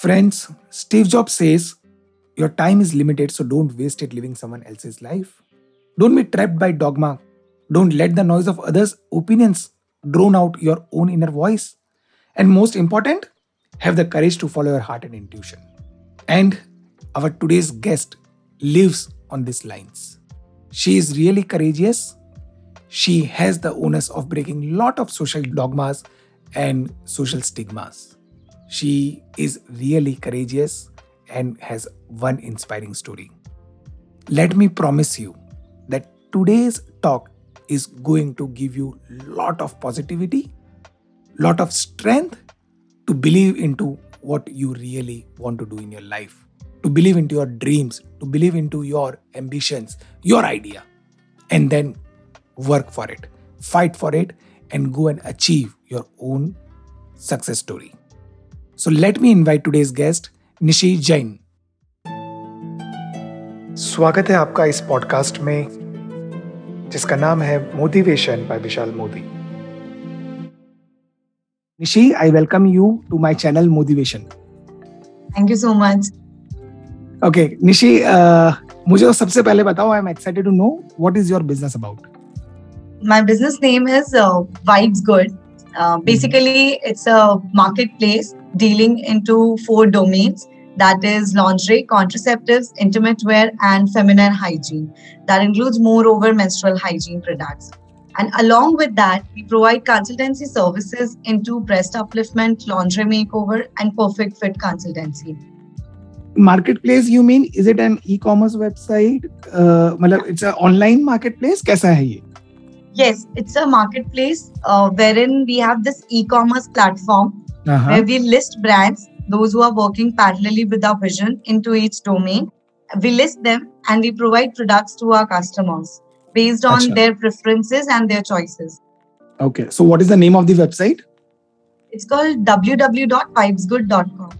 Friends, Steve Jobs says, Your time is limited, so don't waste it living someone else's life. Don't be trapped by dogma. Don't let the noise of others' opinions drown out your own inner voice. And most important, have the courage to follow your heart and intuition. And our today's guest lives on these lines. She is really courageous. She has the onus of breaking lot of social dogmas and social stigmas. She is really courageous and has one inspiring story. Let me promise you that today's talk is going to give you lot of positivity, lot of strength to believe into what you really want to do in your life, to believe into your dreams, to believe into your ambitions, your idea, and then work for it, fight for it, and go and achieve your own success story. So let me invite today's guest, Nishi Jain स्वागत है आपका इस podcast में जिसका नाम है motivation by Vishal Modi. Nishi I welcome you to my channel motivation thank you so much okay Nishi मुझे सबसे पहले बताओ I am excited to know what is your business about my business name is uh, Vibes Good. Uh, basically, it's a marketplace dealing into four domains that is lingerie, contraceptives, intimate wear, and feminine hygiene. That includes moreover menstrual hygiene products. And along with that, we provide consultancy services into breast upliftment, lingerie makeover, and perfect fit consultancy. Marketplace, you mean? Is it an e-commerce website? Uh, it's an online marketplace. कैसा है ये? Yes, it's a marketplace uh, wherein we have this e-commerce platform uh-huh. where we list brands those who are working parallelly with our vision into each domain. We list them and we provide products to our customers based on Achha. their preferences and their choices. Okay. So, what is the name of the website? It's called www.vibesgood.com.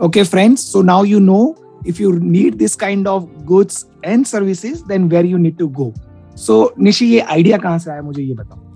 Okay, friends. So, now you know if you need this kind of goods and services, then where you need to go. So, Nishi, ये idea कहाँ से आया मुझे ये बताओ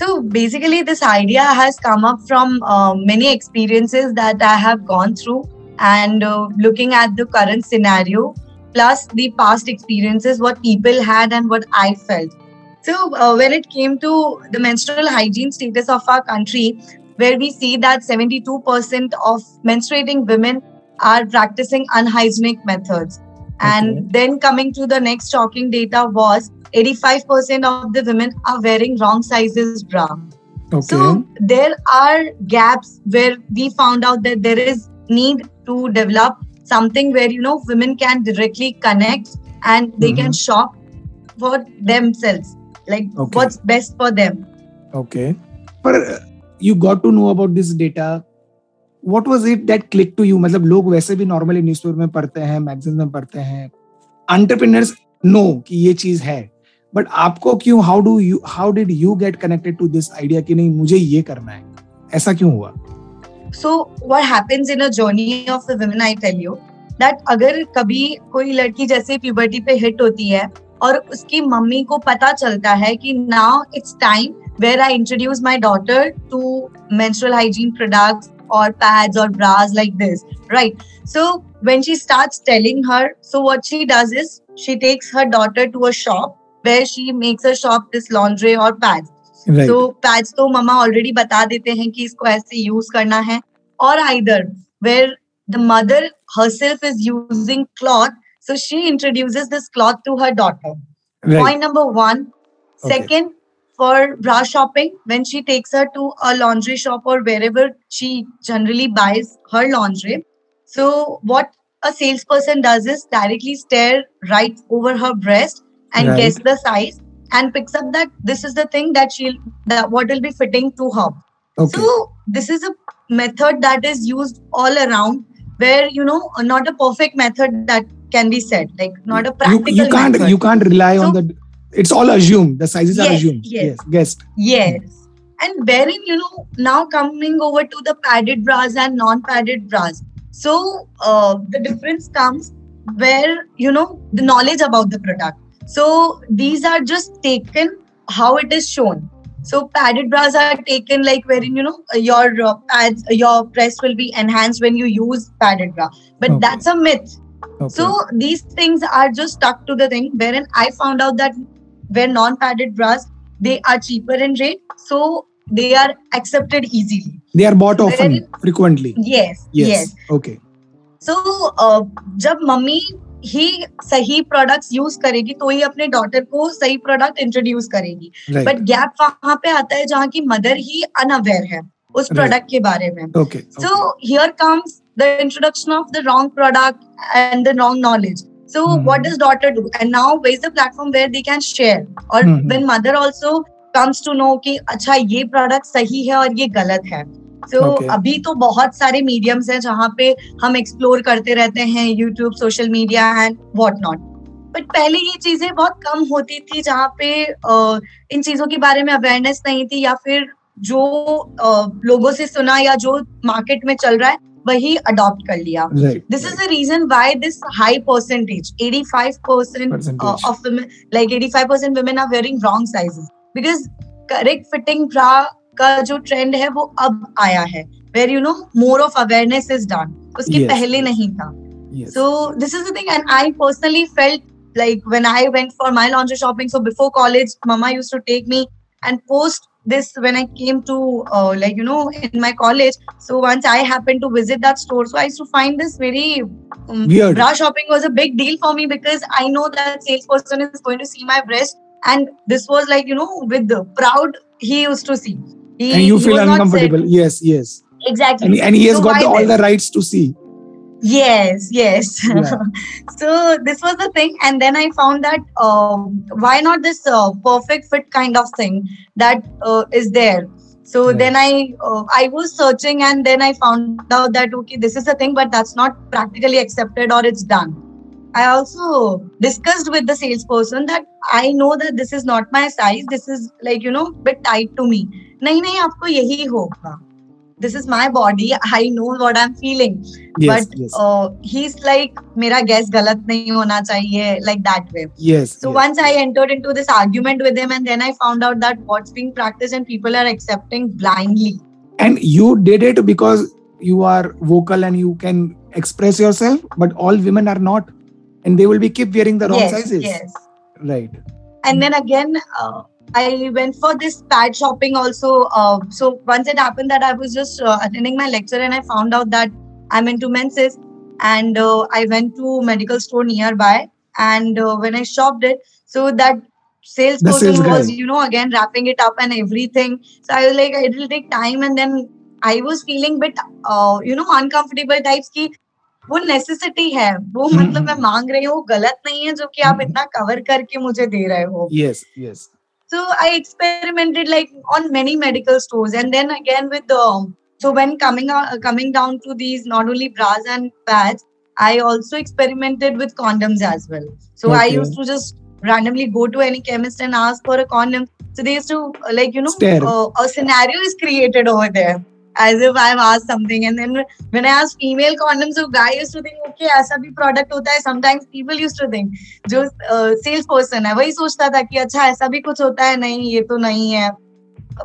so basically, this idea has come up from uh, many experiences that I have gone through and uh, looking at the current scenario, plus the past experiences, what people had and what I felt. So uh, when it came to the menstrual hygiene status of our country, where we see that 72% of menstruating women are practicing unhygienic methods. And okay. then coming to the next shocking data was 85% of the women are wearing wrong sizes bra. Okay. So there are gaps where we found out that there is need to develop something where you know women can directly connect and they mm-hmm. can shop for themselves like okay. what's best for them okay but uh, you got to know about this data what was it that clicked to you? मतलब लोग वैसे भी normally newspaper में पढ़ते हैं magazine में पढ़ते हैं। एंटरप्रेन्योर्स नो कि ये चीज़ है। बट आपको क्यों how do you how did you get connected to this idea कि नहीं, मुझे ये करना है? ऐसा क्यों हुआ? So what happens in a journey of women I tell you that अगर कभी कोई लड़की जैसे प्यूबर्टी पे हिट होती है, और उसकी मम्मी को पता चलता है कि now it's time where I introduce my daughter to menstrual hygiene products or pads or bras like this right so when she starts telling her so what she does is she takes her daughter to a shop where she makes her shop this lingerie or pads. Right. So pads तो मम्मा already बता देते हैं कि इसको ऐसे use करना है or either where the mother herself is using cloth so she introduces this cloth to her daughter right. point number one okay. second for bra shopping when she takes her to a laundry shop or wherever she generally buys her lingerie so what a salesperson does is directly stare right over her breast and right. guess the size and picks up that this is the thing that she'll that what will be fitting to her okay. so this is a method that is used all around where you know not a perfect method that can be said like not a practical you, you can't method. you can't rely so, on the it's all assumed the sizes yes, are assumed yes, yes guessed yes and wherein you know now coming over to the padded bras and non-padded bras so uh, the difference comes where you know the knowledge about the product so these are just taken how it is shown. So padded bras are taken like wherein you know your uh, pads, your breast will be enhanced when you use padded bra, but Okay. that's a myth. Okay. So these things are just stuck to the thing. Wherein I found out that where non-padded bras they are cheaper in rate, so they are accepted easily. they are bought often, very- frequently. Yes, Yes. yes. Okay. So so, जब मम्मी ही सही products use करेगी तो ही अपने daughter को सही product introduce करेगी Right. बट गैप वहाँ पे आता है जहाँ की मदर ही अनअवेयर है उस Right. प्रोडक्ट के बारे में okay. So here comes the introduction of the wrong product and the wrong knowledge. So Mhm. what does daughter do? And now where's the platform where they can share? Or Mhm. when mother also comes to know कि अच्छा ये product सही है और ये गलत है. So Okay. अभी तो बहुत सारे मीडियम्स हैं जहाँ पे हम एक्सप्लोर करते रहते हैं YouTube social media and what not but पहले ये चीज़ें बहुत कम होती थी जहाँ पे इन चीज़ों के बारे में अवेयरनेस नहीं थी या फिर जो लोगों से सुना या जो मार्केट में चल रहा है वही अडॉप्ट कर लिया। This is the reason why this high percentage 85 percent of like eighty five percent women are wearing wrong size because correct fitting bra का जो ट्रेंड है वो अब आया है where you know more of awareness is done उसके yes. पहले नहीं था so this is the thing and I personally felt like when I went for my lingerie shopping. So before college, Mama used to take me and post this when I came to uh, like you know in my college so once I happened to visit that store so I used to find this very um, Weird. bra shopping was a big deal for me because I know that salesperson is going to see my breast and this was like you know with the proud he used to see he, and you feel uncomfortable. Yes. Yes. exactly And, and he has So got the, all the rights to see Yes, yes. Yeah. so this was the thing, and then I found that um, why not this uh, perfect fit kind of thing that uh, is there. So Right. then I uh, I was searching, and then I found out that okay, this is a thing, but that's not practically accepted or it's done. I also discussed with the salesperson that I know that this is not my size. This is like you know bit tight to me. नहीं नहीं आपको यही होगा. this is my body i know what i'm feeling. Yes, but yes. Uh, he's like mera guess galat nahi hona chahiye like that way. Yes so yes. once i entered into this argument with him and then i found out that what's being practiced and people are accepting blindly. And you did it because you are vocal and you can express yourself but all women are not. And they will be keep wearing the wrong yes, sizes. yes. Right. And then again uh, I went for this pad shopping also uh, so once it happened that I was just uh, attending my lecture and I found out that I'm into menses and uh, I went to medical store nearby and uh, when I shopped it so that salesperson sales guy. was you know again wrapping it up and everything so I was like it will take time and then I was feeling bit uh, you know uncomfortable types की वो necessity है वो हम्म, मतलब मैं हम्म। मांग रही हूँ वो गलत नहीं है जो कि आप हम्म। इतना कवर करके मुझे दे रहे हो yes yes so I experimented like on many medical stores, and then again with the so when coming out, coming down to these not only bras and pads, I also experimented with condoms as well. So I used to just randomly go to any chemist and ask for a condom. So they used to uh, like you know uh, a scenario is created over there as if I've asked something, and then when I asked female condoms, so guy used to think okay ऐसा भी product होता है. Sometimes people used to think जो sales person है वही सोचता था कि अच्छा ऐसा भी कुछ होता है नहीं ये तो नहीं है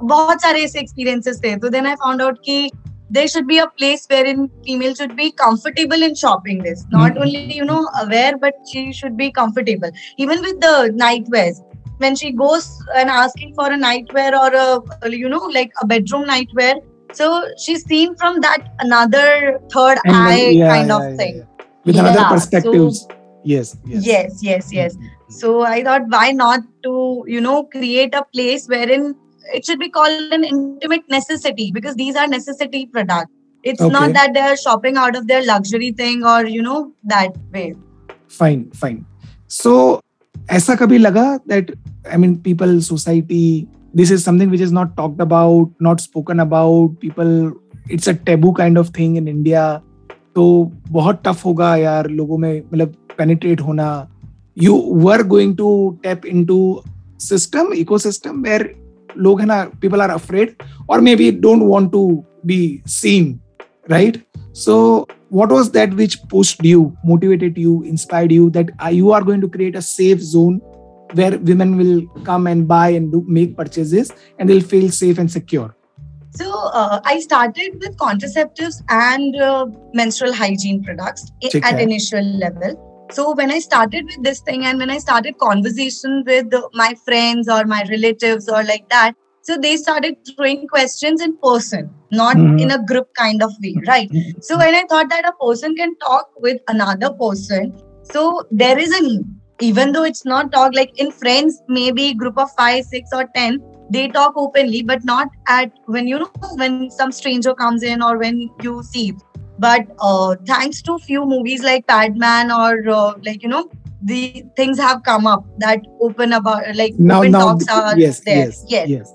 बहुत सारे ऐसे एक्सपीरियंसेस थे तो देन आई फाउंड आउट कि there should be a place wherein female should be comfortable in shopping this not Mhm. only you know aware but she should be comfortable even with the nightwears when she goes and asking for a nightwear or a you know like a bedroom nightwear so she's seen from that another third And eye then- yeah, kind yeah, of yeah, thing yeah. with another Yeah, so- perspectives yes yes yes yes yes so I thought, why not to, you know, create a place wherein it should be called an intimate necessity because these are necessity products. It's Okay. not that they're shopping out of their luxury thing or, you know, that way. fine fine so ऐसा कभी लगा that i mean people society this is something which is not talked about not spoken about people it's a taboo kind of thing in india तो बहुत tough होगा यार लोगों में मतलब पेनिट्रेट होना you were going to tap into system ecosystem where लोग है ना पीपल आर अफ्रेड और may be don't want to be seen right so what was that which pushed you motivated you inspired you that uh, you are going to create a safe zone where women will come and buy and do, make purchases and they'll feel safe and secure? So uh, I started with contraceptives and uh, menstrual hygiene products Check at that. initial level. So when I started with this thing and when I started conversation with my friends or my relatives or like that, so they started throwing questions in person, not mm-hmm. in a group kind of way, right? Mm-hmm. So when I thought that a person can talk with another person, so there is a need even though it's not talk like in friends, maybe group of five, six, or ten, they talk openly, but not at when you know when some stranger comes in or when you see. But uh, thanks to few movies like Padman or uh, like you know the things have come up that open about like now open now talks are yes, there. yes yes yes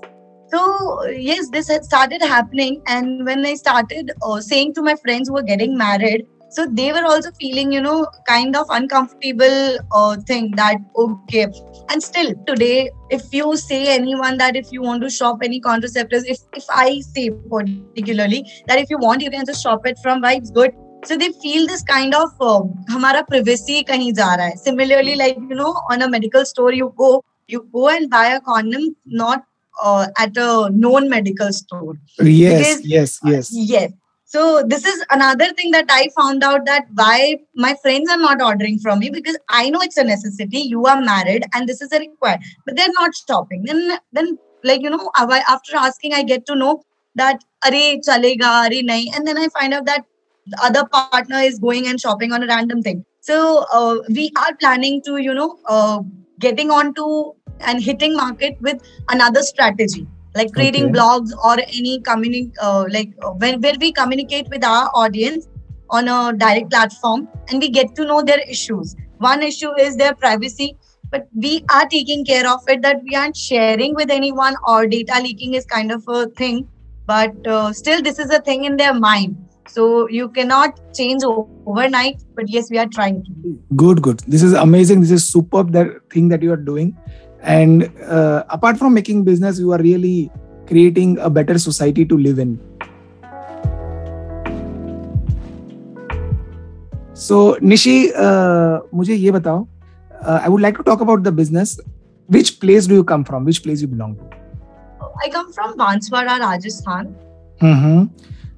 so yes this had started happening and when i started uh, saying to my friends who were getting married so they were also feeling you know kind of uncomfortable uh, thing that okay and still today if you say anyone that if you want to shop any contraceptives if if i say particularly that if you want you can just shop it from vibes good so they feel this kind of uh, हमारा privacy कहीं जा रहा है similarly like you know on a medical store you go you go and buy a condom not uh, at a known medical store yes Because- yes yes Yes. So this is another thing that I found out that why my friends are not ordering from me because I know it's a necessity. You are married and this is a required, but they're not shopping. Then then like you know after asking I get to know that are chalega are nahi and then I find out that the other partner is going and shopping on a random thing. So uh, we are planning to you know uh, getting onto and hitting market with another strategy like creating Okay. blogs or any communic uh, like uh, when where we communicate with our audience on a direct platform and we get to know their issues. One issue is their privacy but we are taking care of it that we aren't sharing with anyone or data leaking is kind of a thing but uh, still this is a thing in their mind. So you cannot change overnight but yes we are trying to. Good good. This is amazing. This is superb that thing that you are doing and uh, apart from making business you are really creating a better society to live in. So nishi uh, uh, i would like to talk about the business. Which place do you come from? Which place you belong to? I come from banswara rajasthan. Mm-hmm.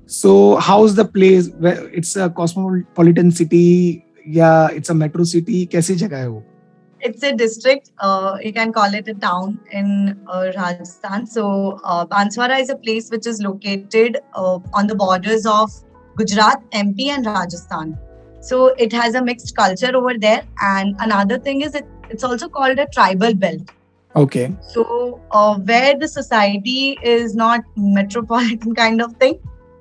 so how's the place it's a cosmopolitan city? Yeah it's a metro city. kaisi jagah hai wo it's a district. Uh, you can call it a town in uh, Rajasthan. So uh, Banswara is a place which is located uh, on the borders of Gujarat, MP, and Rajasthan. So it has a mixed culture over there. And another thing is it, it's also called a tribal belt. okay So uh, where the society is not metropolitan kind of thing,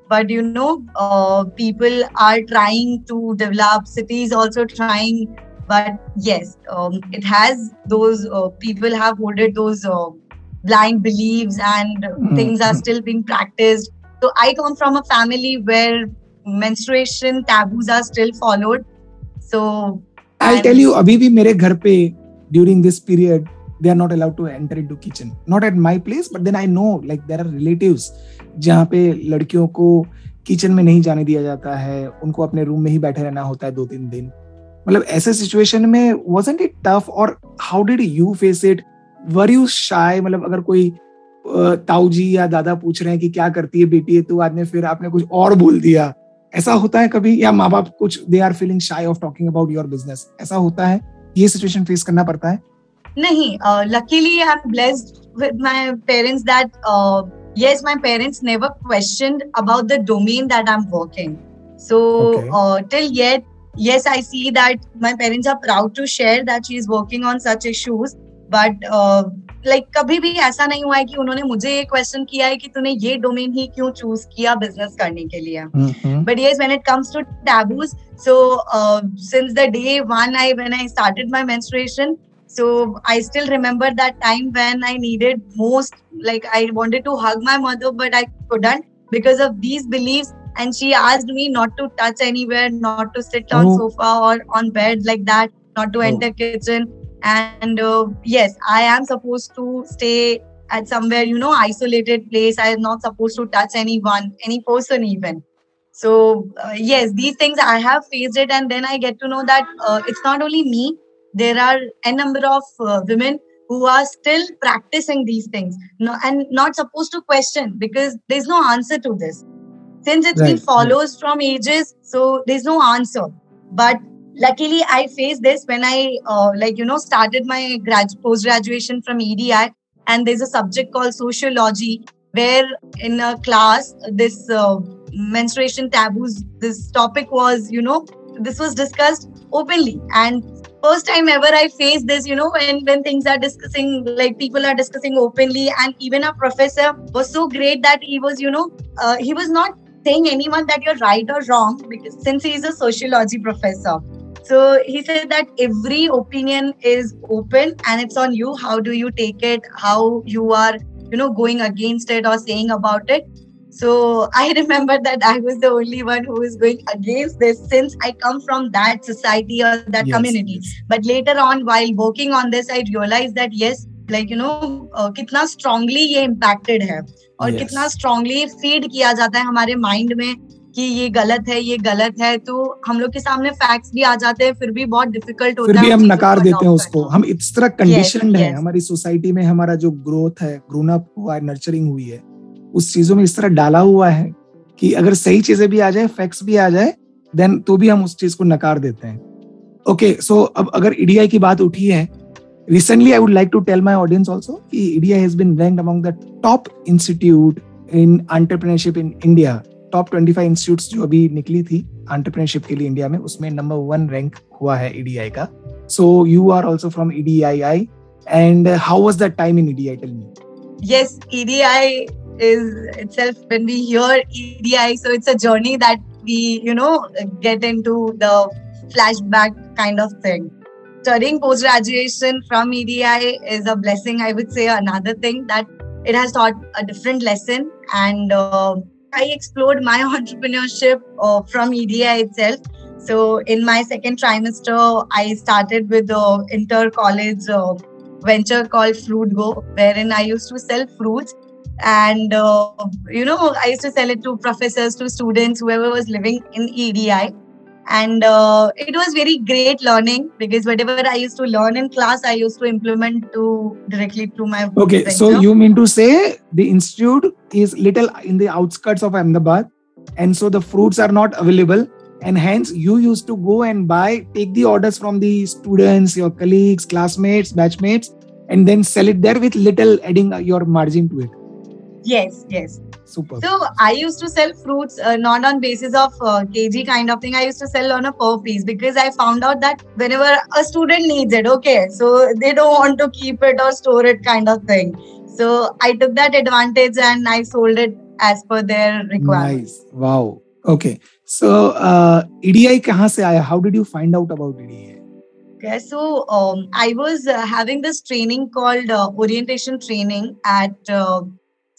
but you know, uh, people are trying to develop cities, also trying. But yes, um, it has those uh, people have holded those uh, blind beliefs and mm-hmm. things are mm. still being practiced. So I come from a family where menstruation taboos are still followed. So I'll tell you, अभी भी मेरे घर पे during this period, they are not allowed to enter into kitchen. Not at my place, but then I know like there are relatives जहाँ पे लड़कियों को kitchen में नहीं जाने दिया जाता है उनको अपने रूम में ही बैठे रहना होता है दो तीन दिन मतलब ऐसे सिचुएशन में wasn't it tough और how did you face it were you shy मतलब अगर कोई अ, ताऊ जी या दादा पूछ रहे हैं कि क्या करती है बेटी है तो बाद में फिर आपने कुछ और बोल दिया ऐसा होता है कभी या माँ बाप कुछ they are feeling shy of talking about your business ऐसा होता है ये सिचुएशन फेस करना पड़ता है uh, luckily I'm blessed with my parents that uh, yes, my parents never questioned about the domain that I'm working. So Okay. uh, till yet, yes, I see that my parents are proud to share that she is working on such issues. But uh, like कभी भी ऐसा नहीं हुआ है कि उन्होंने मुझे ये क्वेश्चन किया है कि तूने ये डोमेन ही क्यों चूज किया बिजनेस करने के लिए but yes when it comes to taboos so uh, since the day one i when i started my menstruation so i still remember that time when i needed most like i wanted to hug my mother but i couldn't because of these beliefs and she asked me not to touch anywhere not to sit on Oh. sofa or on bed like that not to Oh. enter kitchen. And uh, yes i am supposed to stay at somewhere you know isolated place. I am not supposed to touch anyone any person even. So uh, yes these things i have faced it. And then i get to know that uh, it's not only me. There are a number of uh, women who are still practicing these things. No, and not supposed to question because there's no answer to this since it's right. been follows from ages so there's no answer. But luckily i faced this when i uh, like you know started my grad post graduation from edi and there's a subject called sociology where in a class this uh, menstruation taboos this topic was you know this was discussed openly. And first time ever i faced this you know when when things are discussing like people are discussing openly. And even our professor was so great that he was you know uh, he was not saying anyone that you're right or wrong because since he's a sociology professor. So he said that every opinion is open and it's on you. How do you take it? How you are you know going against it or saying about it? So i remember that i was the only one who was going against this since i come from that society or that yes, community. yes. but later on while working on this i realized that yes like you know uh, kitna strongly impacted hai. और yes. कितना strongly feed किया जाता है हमारे mind में कि ये गलत है ये गलत है तो हम लोग के सामने फैक्ट्स भी आ जाते हैं फिर भी बहुत डिफ़िकल्ट होता है फिर भी हम नकार देते हैं उसको हम इस तरह कंडीशन है. हमारी सोसाइटी में हमारा जो ग्रोथ है ग्रोन अप हुआ है नर्चरिंग हुई है उस चीज़ों में इस तरह डाला हुआ है कि अगर सही चीज़ें भी आ जाए फैक्ट्स भी आ जाए देन तो भी हम उस चीज़ को नकार देते हैं ओके okay, सो so अब अगर ईडीआई की बात उठी है recently i would like to tell my audience also EDI has been ranked among the top institute in entrepreneurship in india Top 25 institutes, जो अभी निकली थी एंटरप्रेन्योरशिप के लिए इंडिया में उसमें नंबर वन रैंक हुआ है ईडीआई का so you are also from EDI and how was the time in EDI tell me yes is itself when we hear EDI. So it's a journey that we, you know, get into the flashback kind of thing. Studying post graduation from EDI is a blessing, I would say. Another thing that it has taught a different lesson, and uh, I explored my entrepreneurship uh, from EDI itself. So, in my second trimester, I started with the inter college uh, venture called Fruit Go, wherein I used to sell fruits and uh, you know i used to sell it to professors to students whoever was living in edi and uh, it was very great learning because whatever i used to learn in class i used to implement to directly to my okay venture. so you mean to say the institute is little in the outskirts of ahmedabad and so the fruits are not available and hence you used to go and buy take the orders from the students your colleagues classmates batchmates and then sell it there with little adding your margin to it Yes, yes. Super. So I used to sell fruits uh, not on basis of uh, kg kind of thing. I used to sell on a per piece because I found out that whenever a student needs it, okay, so they don't want to keep it or store it kind of thing. So I took that advantage and I sold it as per their requirements. Nice. Wow. Okay. So uh, EDI kahan se aaya? How did you find out about EDI? Okay, so um, I was uh, having this training called uh, orientation training at uh,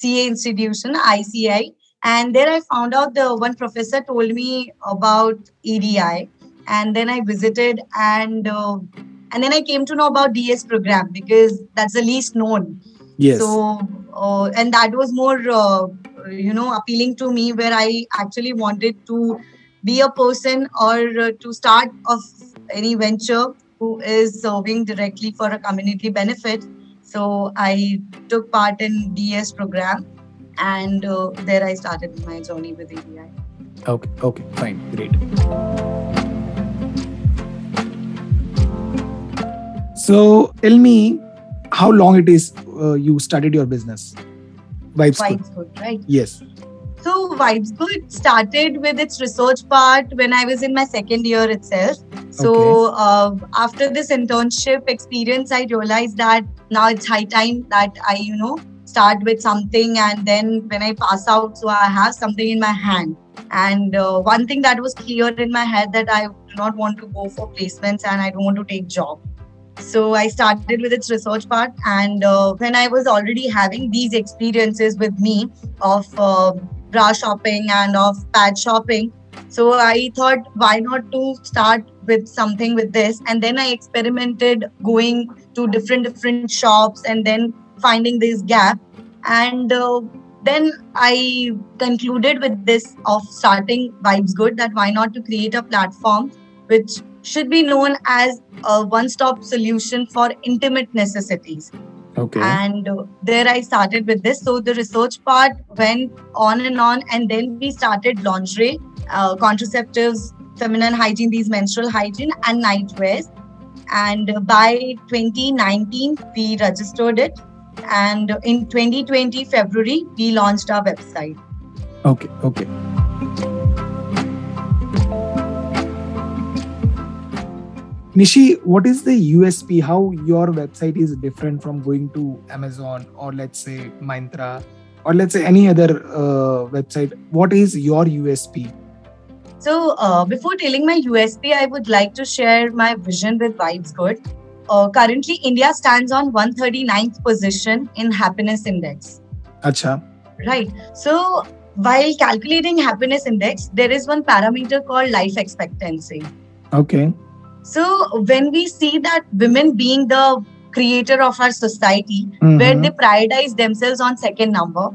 CA institution, ICI. And there I found out the one professor told me about EDI. And then I visited and uh, and then I came to know about DS program because that's the least known. Yes. So uh, and that was more uh, you know appealing to me where I actually wanted to be a person or uh, to start of any venture who is serving directly for a community benefit so I took part in DS program, and uh, there I started my journey with EDI. Okay, okay, fine, great. So tell me how long it is uh, you started your business. Vibes, Vibes good. good, right? Yes. So Vibes Good started with its research part when I was in my second year itself. So okay. uh, after this internship experience, I realized that now it's high time that I, you know, start with something and then when I pass out, so I have something in my hand. And uh, one thing that was clear in my head that I do not want to go for placements and I don't want to take job. So I started with its research part, and uh, when I was already having these experiences with me of uh, bra shopping and of pad shopping. So I thought, why not to start with something with this? And then I experimented going to different different shops and then finding this gap. And uh, then I concluded with this of starting Vibes Good that why not to create a platform which should be known as a one stop solution for intimate necessities. Okay. And uh, there I started with this. So the research part went on and on, and then we started lingerie, uh, contraceptives, feminine hygiene, these menstrual hygiene, and nightwears. And by 2019, we registered it. And in 2020, February, we launched our website. Okay, okay. Nishi, what is the USP? How your website is different from going to Amazon or let's say Myntra or let's say any other uh, website? What is your USP? So, uh, before telling my USP, I would like to share my vision with Vibes Good. Uh, currently, India stands on 139th position in happiness index. Acha. Right. So, while calculating happiness index, there is one parameter called life expectancy. Okay. So when we see that women being the creator of our society, Mhm. where they prioritize themselves on second number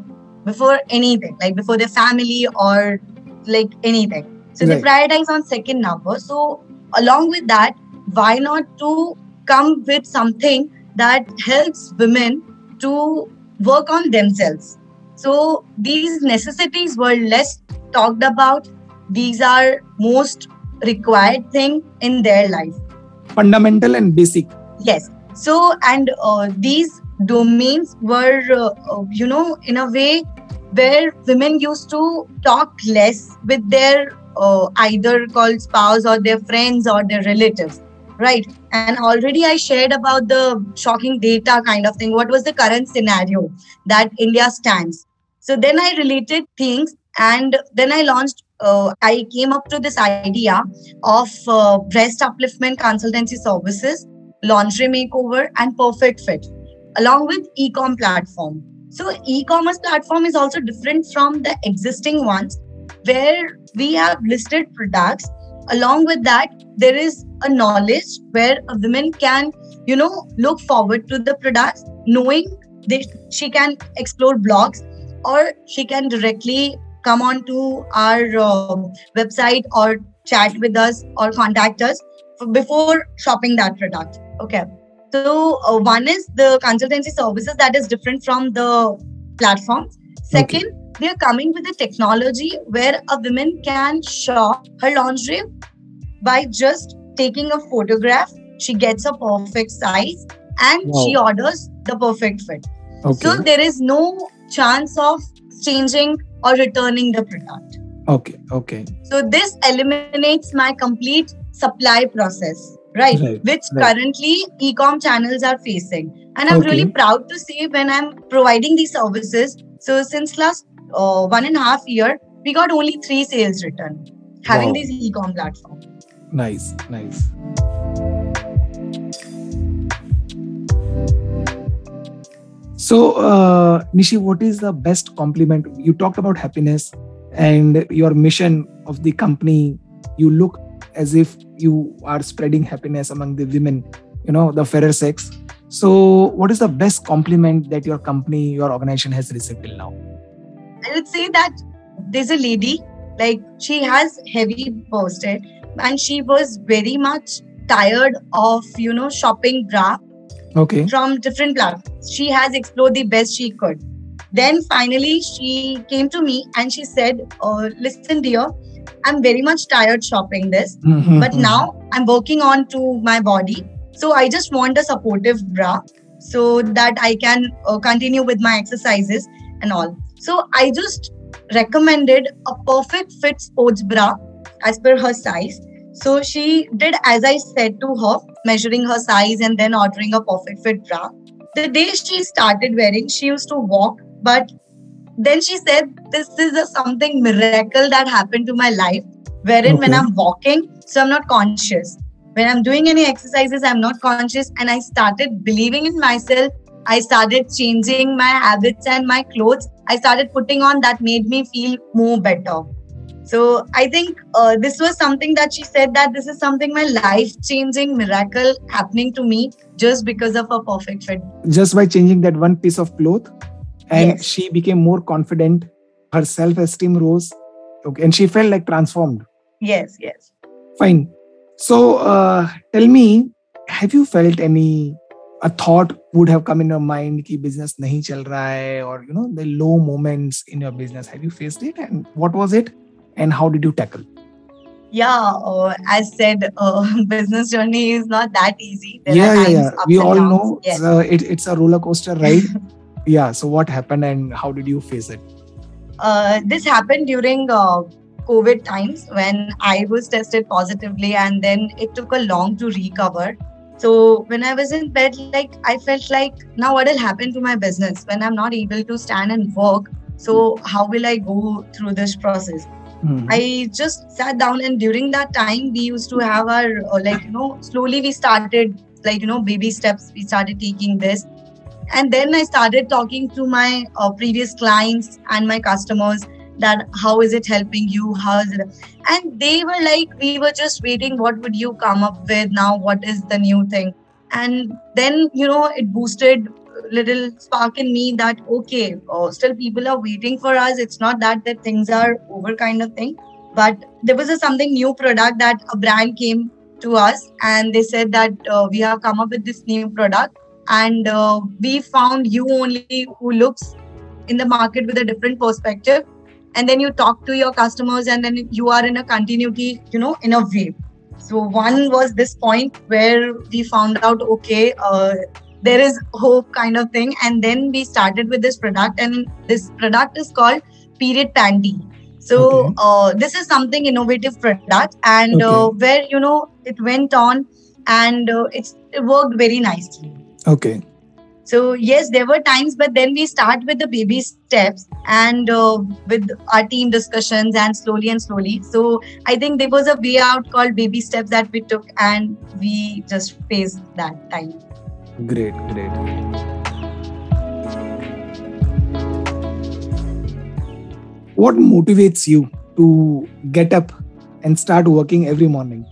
before anything, like before their family or like anything. So they Right. prioritize on second number. So along with that, why not to come with something that helps women to work on themselves? So these necessities were less talked about. These are most required thing in their life. Fundamental and basic. Yes. So, and uh, these domains were, uh, uh, you know, in a way where women used to talk less with their uh, either called spouse or their friends or their relatives, right? And already I shared about the shocking data kind of thing. What was the current scenario that India stands? So then I related things and then I launched. Uh, I came up to this idea of uh, breast upliftment consultancy services lingerie makeover and perfect fit along with e-com platform so e-commerce platform is also different from the existing ones where we have listed products along with that there is a knowledge where a woman can you know look forward to the products knowing that she can explore blogs or she can directly come on to our uh, website or chat with us or contact us before shopping that product Okay. So uh, one is the consultancy services that is different from the platforms. Second, they are coming with a technology where a woman can shop her lingerie by just taking a photograph. She gets a perfect size and Wow. she orders the perfect fit. Okay. So there is no chance of changing or returning the product. okay. Okay. So this eliminates my complete supply process, right? Right, Which right. currently e-com channels are facing. And I'm Okay. really proud to say when I'm providing these services. So since last uh, one and a half year, we got only three sales return having Wow. these e-com platform. Nice. Nice. So, uh, Nishi, what is the best compliment? You talked about happiness and your mission of the company. You look as if you are spreading happiness among the women, you know, the fairer sex. So, what is the best compliment that your company, your organization has received till now? I would say that there's a lady, like she has heavy posted and she was very much tired of, you know, shopping bra Okay. from different platforms. She has explored the best she could. Then finally, she came to me and she said, uh, Listen, dear, I'm very much tired shopping this, Mhm, but now I'm working on to my body. So I just want a supportive bra so that I can uh, continue with my exercises and all. So I just recommended a perfect fit sports bra as per her size. So she did as I said to her, measuring her size and then ordering a perfect fit bra. The day she started wearing, she used to walk, but then she said, This is a something miracle that happened to my life, wherein when I'm walking, so I'm not conscious. When I'm doing any exercises, I'm not conscious, and I started believing in myself. I started changing my habits and my clothes. I started putting on that made me feel more better. So I think uh, this was something that she said that this is something my life changing miracle happening to me just because of a perfect fit. just by changing that one piece of cloth and yes. she became more confident. Her self-esteem rose. Okay. And she felt like transformed. Yes yes. Fine. So uh, tell me have you felt any a thought would have come in your mind ki business nahi chal raha hai or you know the low moments in your business? Have you faced it? And what was it? And how did you tackle? Yeah uh, as said uh, business journey is not that easy. There yeah yeah, yeah. we all know yes. uh, it, it's a roller coaster ride. yeah so what happened and how did you face it uh, this happened during uh, COVID times when I was tested positively, and then it took a long to recover. So when I was in bed, like I felt like now what will happen to my business when I'm not able to stand and work. So how will I go through this process? Mm-hmm. I just sat down, and during that time, we used to have our uh, like you know slowly we started like you know baby steps. We started taking this, and then I started talking to my uh, previous clients and my customers that how is it helping you? How is it? And they were like we were just waiting what would you come up with now? What is the new thing? And then you know it boosted little spark in me that okay oh, still people are waiting for us. It's not that that things are over kind of thing. But there was a something new product that a brand came to us and they said that uh, we have come up with this new product and uh, we found you only who looks in the market with a different perspective. And then you talk to your customers and then you are in a continuity you know in a way. So one was this point where we found out okay uh, there is hope kind of thing. And then we started with this product and this product is called period panty. So okay. uh, this is something innovative product and uh, okay. uh, where you know it went on and uh, it's it worked very nicely okay so yes, there were times, but then we start with the baby steps and uh, with our team discussions and slowly and slowly. So I think there was a way out called baby steps that we took and we just faced that time. Great, great. What motivates you to get up and start working every morning?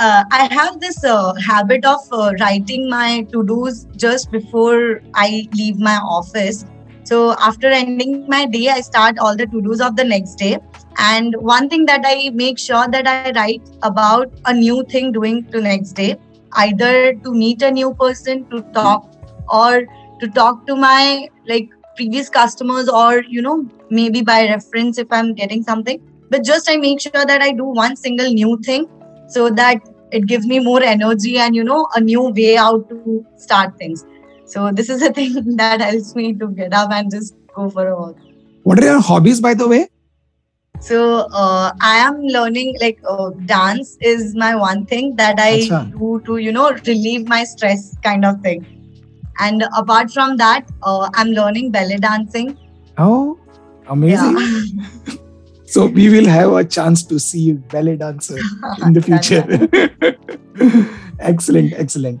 Uh, I have this uh, habit of uh, writing my to dos just before I leave my office. So after ending my day, I start all the to dos of the next day. And one thing that I make sure that I write about a new thing doing to next day, either to meet a new person, to talk, or to talk to my like previous customers, or you know maybe by reference if I'm getting something. But just I make sure that I do one single new thing so that it gives me more energy and you know a new way out to start things. So this is a thing that helps me to get up and just go for a walk. What are your hobbies by the way? So uh, i am learning like uh, dance is my one thing that i Achha. do to you know relieve my stress kind of thing. And apart from that uh, i'm learning ballet dancing. Oh amazing. Yeah. So we will have a chance to see ballet dancer in the future. excellent, excellent.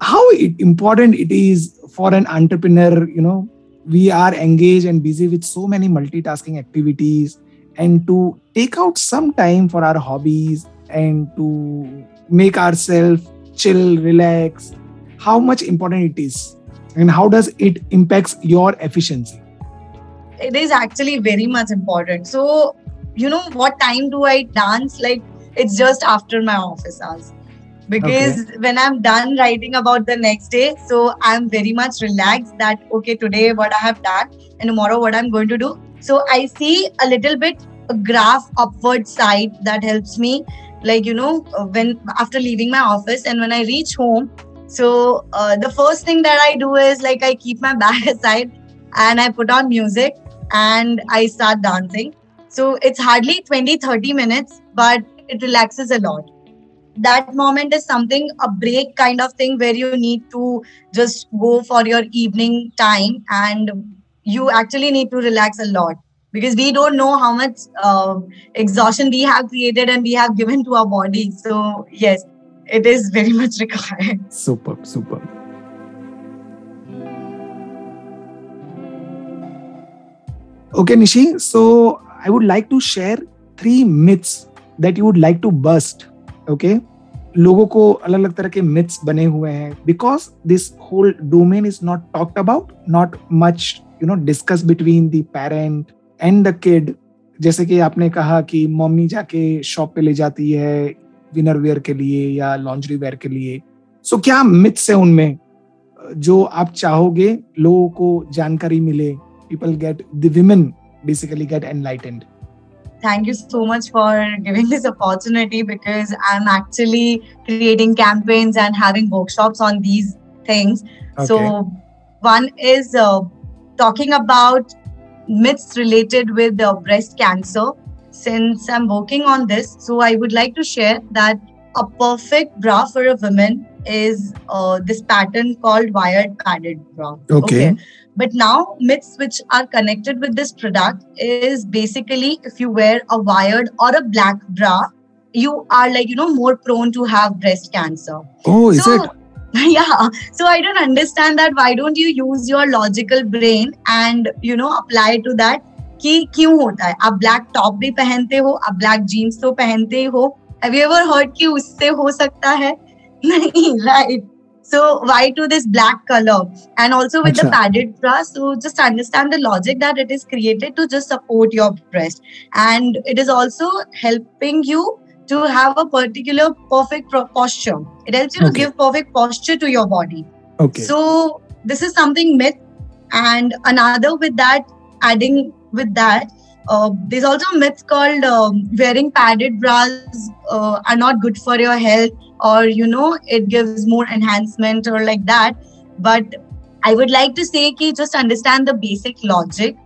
How important it is for an entrepreneur, you know, we are engaged and busy with so many multitasking activities and to take out some time for our hobbies and to make ourselves chill, relax, how much important it is and how does it impacts your efficiency? It is actually very much important. So, you know, what time do I dance? Like, it's just after my office hours. Because okay. when I'm done writing about the next day, so I'm very much relaxed that, okay, today what I have done and tomorrow what I'm going to do. So I see a little bit a graph upward side that helps me, like, you know, when after leaving my office and when I reach home. So uh, the first thing that I do is like I keep my bag aside and I put on music and I start dancing. So it's hardly 20, 30 minutes, but it relaxes a lot. That moment is something, a break kind of thing where you need to just go for your evening time and you actually need to relax a lot because we don't know how much uh, exhaustion we have created and we have given to our body. So, yes, it is very much required. Super, super. Okay, Nishi. So I would like to share three myths that you would like to bust. Okay. लोगों को अलग अलग तरह के myths बने हुए हैं because this whole domain is not talked about not much you know discuss between the parent and the kid जैसे कि आपने कहा कि मम्मी जाके शॉप पे ले जाती है विनर वेयर के लिए या लॉन्जरी वेयर के लिए सो so, क्या मिथ्स है उनमें जो आप चाहोगे लोगों को जानकारी मिले people get the women basically get enlightened thank you so much for giving this opportunity because i'm actually creating campaigns and having workshops on these things okay. so one is uh, talking about myths related with uh, breast cancer since i'm working on this so i would like to share that a perfect bra for a woman is uh, this pattern called wired padded bra okay. okay. But now myths which are connected with this product is basically if you wear a wired or a black bra, you are like you know more prone to have breast cancer. Oh, is so, it? yeah so i don't understand that why don't you use your logical brain and you know apply to that कि क्यों होता है आप black top भी पहनते हो आप black jeans तो पहनते हो हैव यू एवर हर्ड कि उससे हो सकता है right. so why to this black color? And also with Achha. the padded bra, so just understand the logic that it is created to just support your breast. And it is also helping you to have a particular perfect posture. It helps you okay. to give perfect posture to your body. Okay. So this is something myth. And another with that, adding with that, uh, there's also a myth called um, wearing padded bras uh, are not good for your health or you know it gives more enhancement or like that. But i would like to say ki just understand the basic logic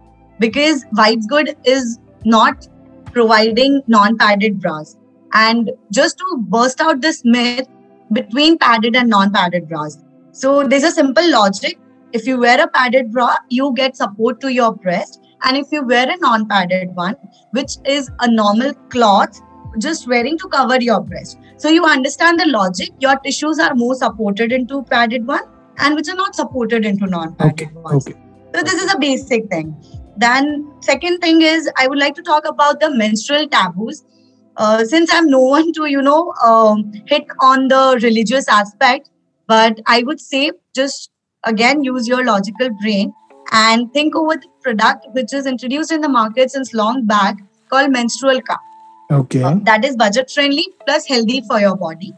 because vibes good is not providing non-padded bras. And just to burst out this myth between padded and non-padded bras. So there's a simple logic. If you wear a padded bra you get support to your breast. And if you wear a non-padded one which is a normal cloth just wearing to cover your breast. So you understand the logic. Your tissues are more supported into padded one and which are not supported into non-padded okay. ones. Okay. So this is a basic thing. Then second thing is I would like to talk about the menstrual taboos. Uh, since I'm no one to, you know, um, hit on the religious aspect, but I would say just again use your logical brain and think over the product which is introduced in the market since long back called menstrual cup. Okay. Uh, that is budget friendly plus healthy for your body.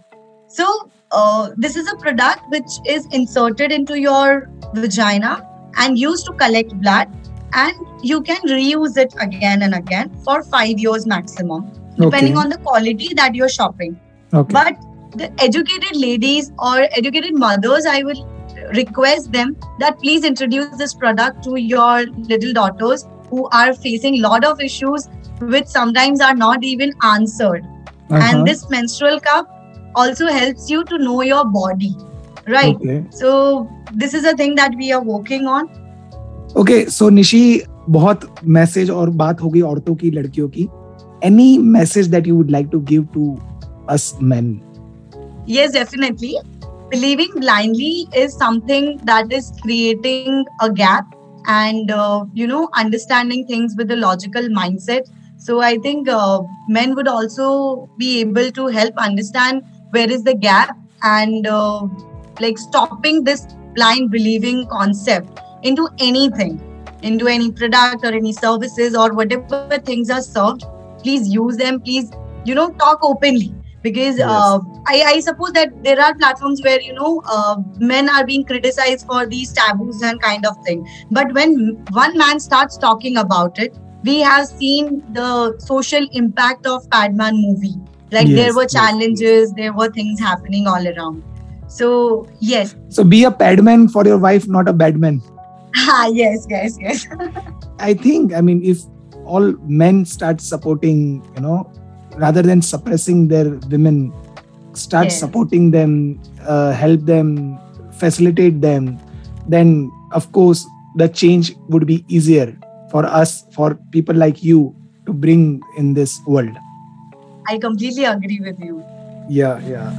So, uh, this is a product which is inserted into your vagina and used to collect blood, and you can reuse it again and again for five years maximum, depending okay. on the quality that you're shopping. Okay. But the educated ladies or educated mothers, I will request them that please introduce this product to your little daughters who are facing a lot of issues which sometimes are not even answered. Uh-huh. And this menstrual cup also helps you to know your body. Right. Okay. So this is a thing that we are working on. Okay, so Nishi, बहुत message और बात हो गई औरतों की लड़कियों की any message that you would like to give to us men yes definitely believing blindly is something that is creating a gap and uh, you know understanding things with a logical mindset so I think uh, men would also be able to help understand where is the gap and uh, like stopping this blind believing concept into anything, into any product or any services or whatever things are served. Please use them. Please, you know, talk openly because yes. uh, I, I, suppose that there are platforms where you know uh, men are being criticized for these taboos and kind of thing but when one man starts talking about it we have seen the social impact of Padman movie. Like yes, there were challenges, yes. there were things happening all around. So yes. So be a Padman for your wife, not a badman. Ah yes, yes, yes. I think I mean if all men start supporting, you know, rather than suppressing their women, start yes. supporting them, uh, help them, facilitate them, then of course the change would be easier for us, for people like you to bring in this world. I completely agree with you. Yeah, yeah.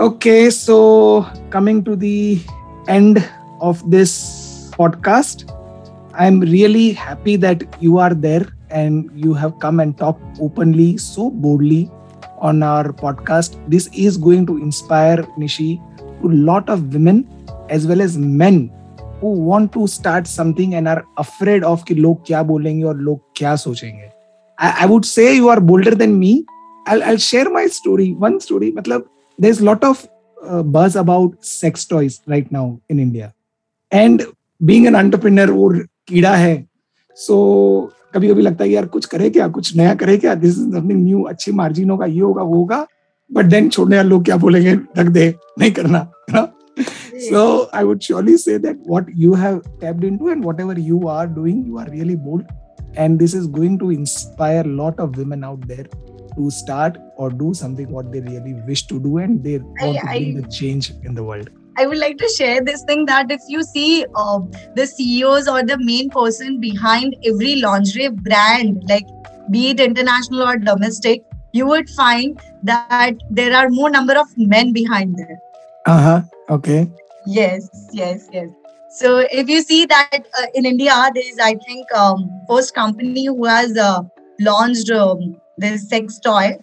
Okay, so coming to the end of this podcast, I'm really happy that you are there and you have come and talked openly, so boldly on our podcast. This is going to inspire Nishi to a lot of women as well as man who want to start something and are afraid of कि लोग क्या बोलेंगे और लोग क्या सोचेंगे। I would say you are bolder than me I I share my story one story मतलब there is lot of buzz about sex toys right now in India and being an entrepreneur वो कीड़ा है। सो so, कभी कभी लगता है यार कुछ करे क्या? कुछ नया करे क्या? दिस इज़ नथिंग न्यू अच्छे मार्जिन होगा ये होगा वो होगा। बट देन छोड़ने यार लोग क्या बोलेंगे? रख दे। नहीं करना है ना? So i would surely say that what you have tapped into and whatever you are doing you are really bold and this is going to inspire a lot of women out there to start or do something what they really wish to do and they want I, to bring I, the change in the world I would like to share this thing that if you see uh, the CEOs or the main person behind every lingerie brand, like be it international or domestic, you would find that there are more number of men behind there. Uh huh. Okay. Yes, yes, yes. So if you see that uh, in India, there is, I think, um, first company who has uh, launched um, this sex toy.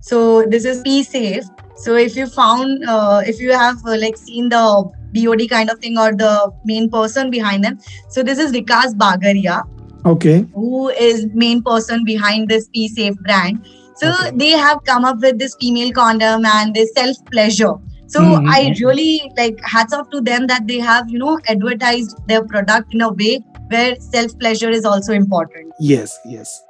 So this is Pee Safe. So if you found, uh, if you have uh, like seen the BOD kind of thing or the main person behind them, so this is Vikas Bagaria. Okay. Who is main person behind this Pee Safe brand? So okay. they have come up with this female condom and this self pleasure. So mm-hmm. I really like hats off to them that they have you know advertised their product in a way where self pleasure is also important. Yes, yes.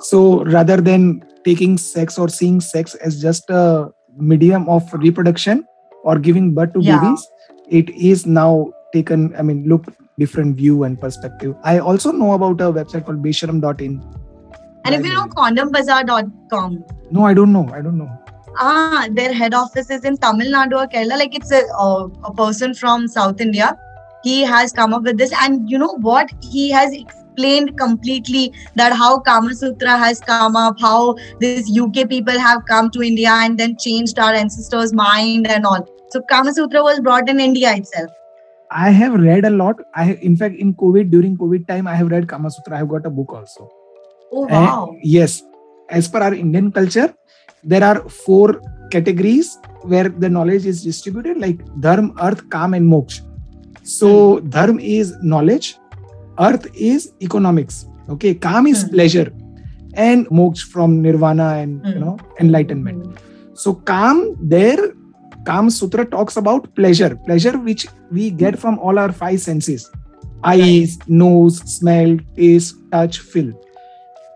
So rather than taking sex or seeing sex as just a medium of reproduction or giving birth to yeah. babies it is now taken i mean look different view and perspective i also know about a website called besharam.in and if you know condombazaar.com no i don't know i don't know ah their head office is in tamil nadu or kerala like it's a, a, a person from south india he has come up with this and you know what he has explained completely that how Kama Sutra has come up, how these UK people have come to India and then changed our ancestors' mind and all. So Kama Sutra was brought in India itself. I have read a lot. I in fact in COVID during COVID time I have read Kama Sutra. I have got a book also. Oh wow! And yes, as per our Indian culture, there are four categories where the knowledge is distributed like dharma, arth, kam, and moksha. So hmm. dharma is knowledge, arth is economics. Okay, kam is hmm. pleasure, and moksha from nirvana and you hmm. know enlightenment. So kam there, kam sutra talks about pleasure, pleasure which we get from all our five senses, eyes, nose, smell, taste, touch, feel.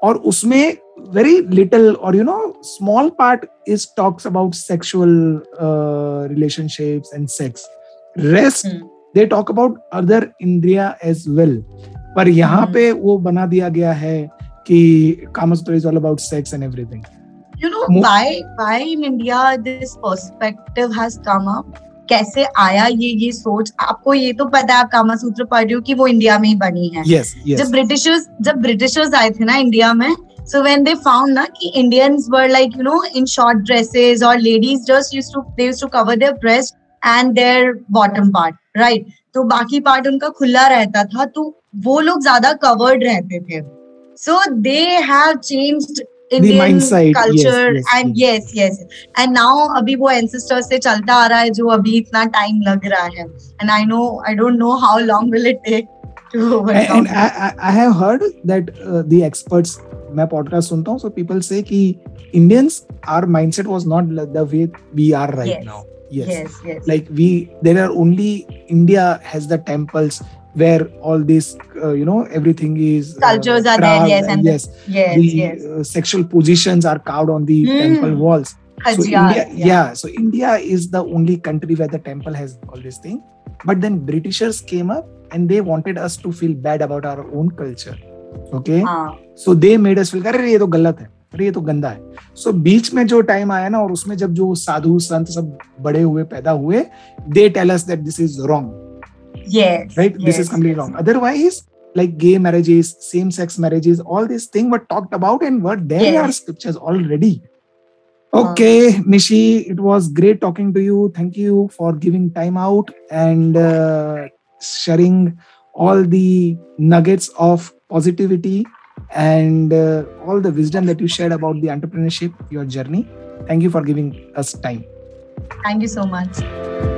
और उसमें very little or you know small part is talks about sexual uh, relationships and sex. Rest mm. They talk about other इंद्रिया as well पर यहाँ hmm. पे वो बना दिया गया है कि Kamasutra is all about sex and everything you know why why in india this perspective has come up कैसे आया ये ये सोच आपको ये तो पता है आप कामा सूत्र पढ़ रहे हो कि वो इंडिया में ही बनी है yes, yes. जब ब्रिटिशर्स जब ब्रिटिशर्स आए थे ना इंडिया में सो व्हेन दे फाउंड ना कि Indians were like you know in short dresses और ladies just used to they used to cover their breast and there bottom part right तो बाकी पार्ट उनका खुला रहता था तो वो लोग ज्यादा कवर्ड रहते थे so they have changed Indian culture and yes yes and now अभी वो एंसेस्टर से चलता आ रहा है जो अभी इतना टाइम लग रहा है and I know I don't know how long will it take and I, I have heard that uh, the experts मैं पॉडकास्ट सुनता हूँ so people say कि our mindset was not the way we are right yes. now yes. yes like we there are only india has the temples where all this uh, you know everything is cultures uh, are there yes and yes yes, the yes. Uh, sexual positions are carved on the mm. temple walls so india yeah. yeah so india is the only country where the temple has all this thing but then britishers came up and they wanted us to feel bad about our own culture okay uh. so they made us feel ये तो गलत है अरे ये तो गंदा है सो so, बीच में जो टाइम आया ना और उसमें जब जो साधु संत सब बड़े हुए पैदा हुए they tell us that this is wrong right this is completely wrong otherwise like gay marriages same sex marriages all these things were talked about and were there yes. are scriptures already okay uh, nishi it was great talking to you thank you for giving time out and uh, sharing all the nuggets of positivity and uh, all the wisdom that you shared about the entrepreneurship, your journey. Thank you for giving us time. Thank you so much.